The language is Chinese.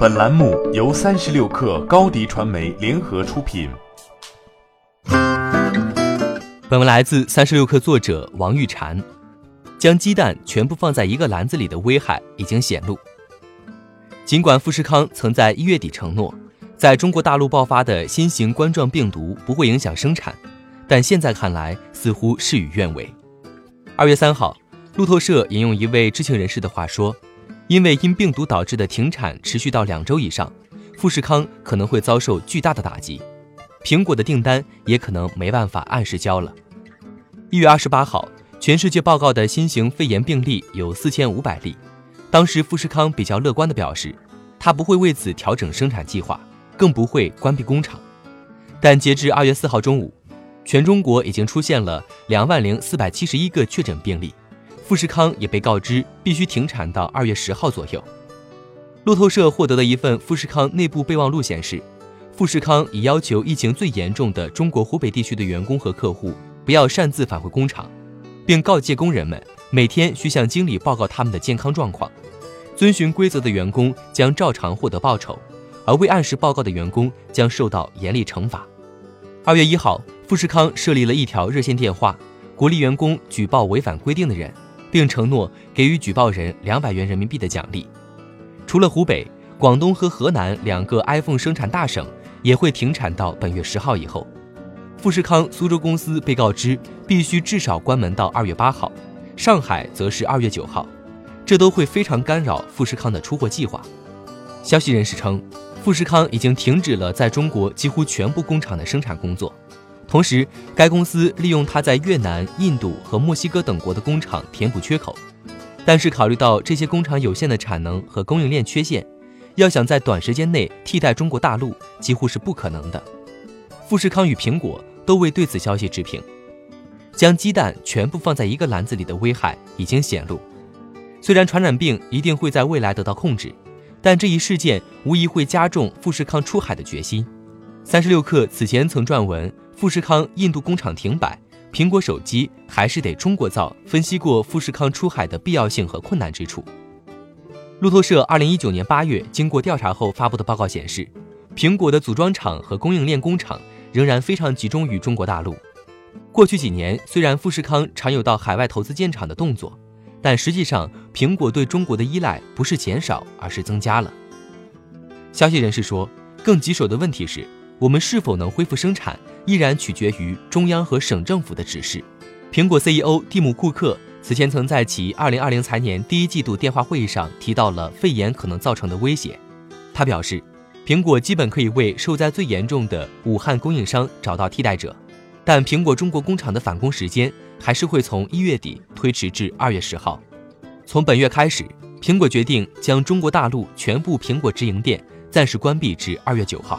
本栏目由三十六氪高低传媒联合出品。本文来自三十六氪作者王玉婵。将鸡蛋全部放在一个篮子里的危害已经显露。尽管富士康曾在一月底承诺，在中国大陆爆发的新型冠状病毒不会影响生产，但现在看来似乎事与愿违。二月三号，路透社引用一位知情人士的话说。因为因病毒导致的停产持续到两周以上，富士康可能会遭受巨大的打击，苹果的订单也可能没办法按时交了。一月二十八号，全世界报告的新型肺炎病例有四千五百例，当时富士康比较乐观的表示，他不会为此调整生产计划，更不会关闭工厂。但截至二月四号中午，全中国已经出现了两万零四百七十一个确诊病例。富士康也被告知必须停产到二月十号左右。路透社获得的一份富士康内部备忘录显示，富士康已要求疫情最严重的中国湖北地区的员工和客户不要擅自返回工厂，并告诫工人们每天需向经理报告他们的健康状况。遵循规则的员工将照常获得报酬，而未按时报告的员工将受到严厉惩罚。二月一号，富士康设立了一条热线电话，鼓励员工举报违反规定的人。并承诺给予举报人两百元人民币的奖励。除了湖北、广东和河南两个 iPhone 生产大省也会停产到本月十号以后。富士康苏州公司被告知必须至少关门到二月八号，上海则是二月九号，这都会非常干扰富士康的出货计划。消息人士称，富士康已经停止了在中国几乎全部工厂的生产工作。同时，该公司利用它在越南、印度和墨西哥等国的工厂填补缺口，但是考虑到这些工厂有限的产能和供应链缺陷，要想在短时间内替代中国大陆几乎是不可能的。富士康与苹果都未对此消息置评。将鸡蛋全部放在一个篮子里的危害已经显露。虽然传染病一定会在未来得到控制，但这一事件无疑会加重富士康出海的决心。三十六氪此前曾撰文。富士康印度工厂停摆，苹果手机还是得中国造。分析过富士康出海的必要性和困难之处。路透社二零一九年八月经过调查后发布的报告显示，苹果的组装厂和供应链工厂仍然非常集中于中国大陆。过去几年，虽然富士康常有到海外投资建厂的动作，但实际上苹果对中国的依赖不是减少，而是增加了。消息人士说，更棘手的问题是。我们是否能恢复生产，依然取决于中央和省政府的指示。苹果 CEO 蒂姆·库克此前曾在其2020财年第一季度电话会议上提到了肺炎可能造成的威胁。他表示，苹果基本可以为受灾最严重的武汉供应商找到替代者，但苹果中国工厂的返工时间还是会从一月底推迟至二月十号。从本月开始，苹果决定将中国大陆全部苹果直营店暂时关闭至二月九号。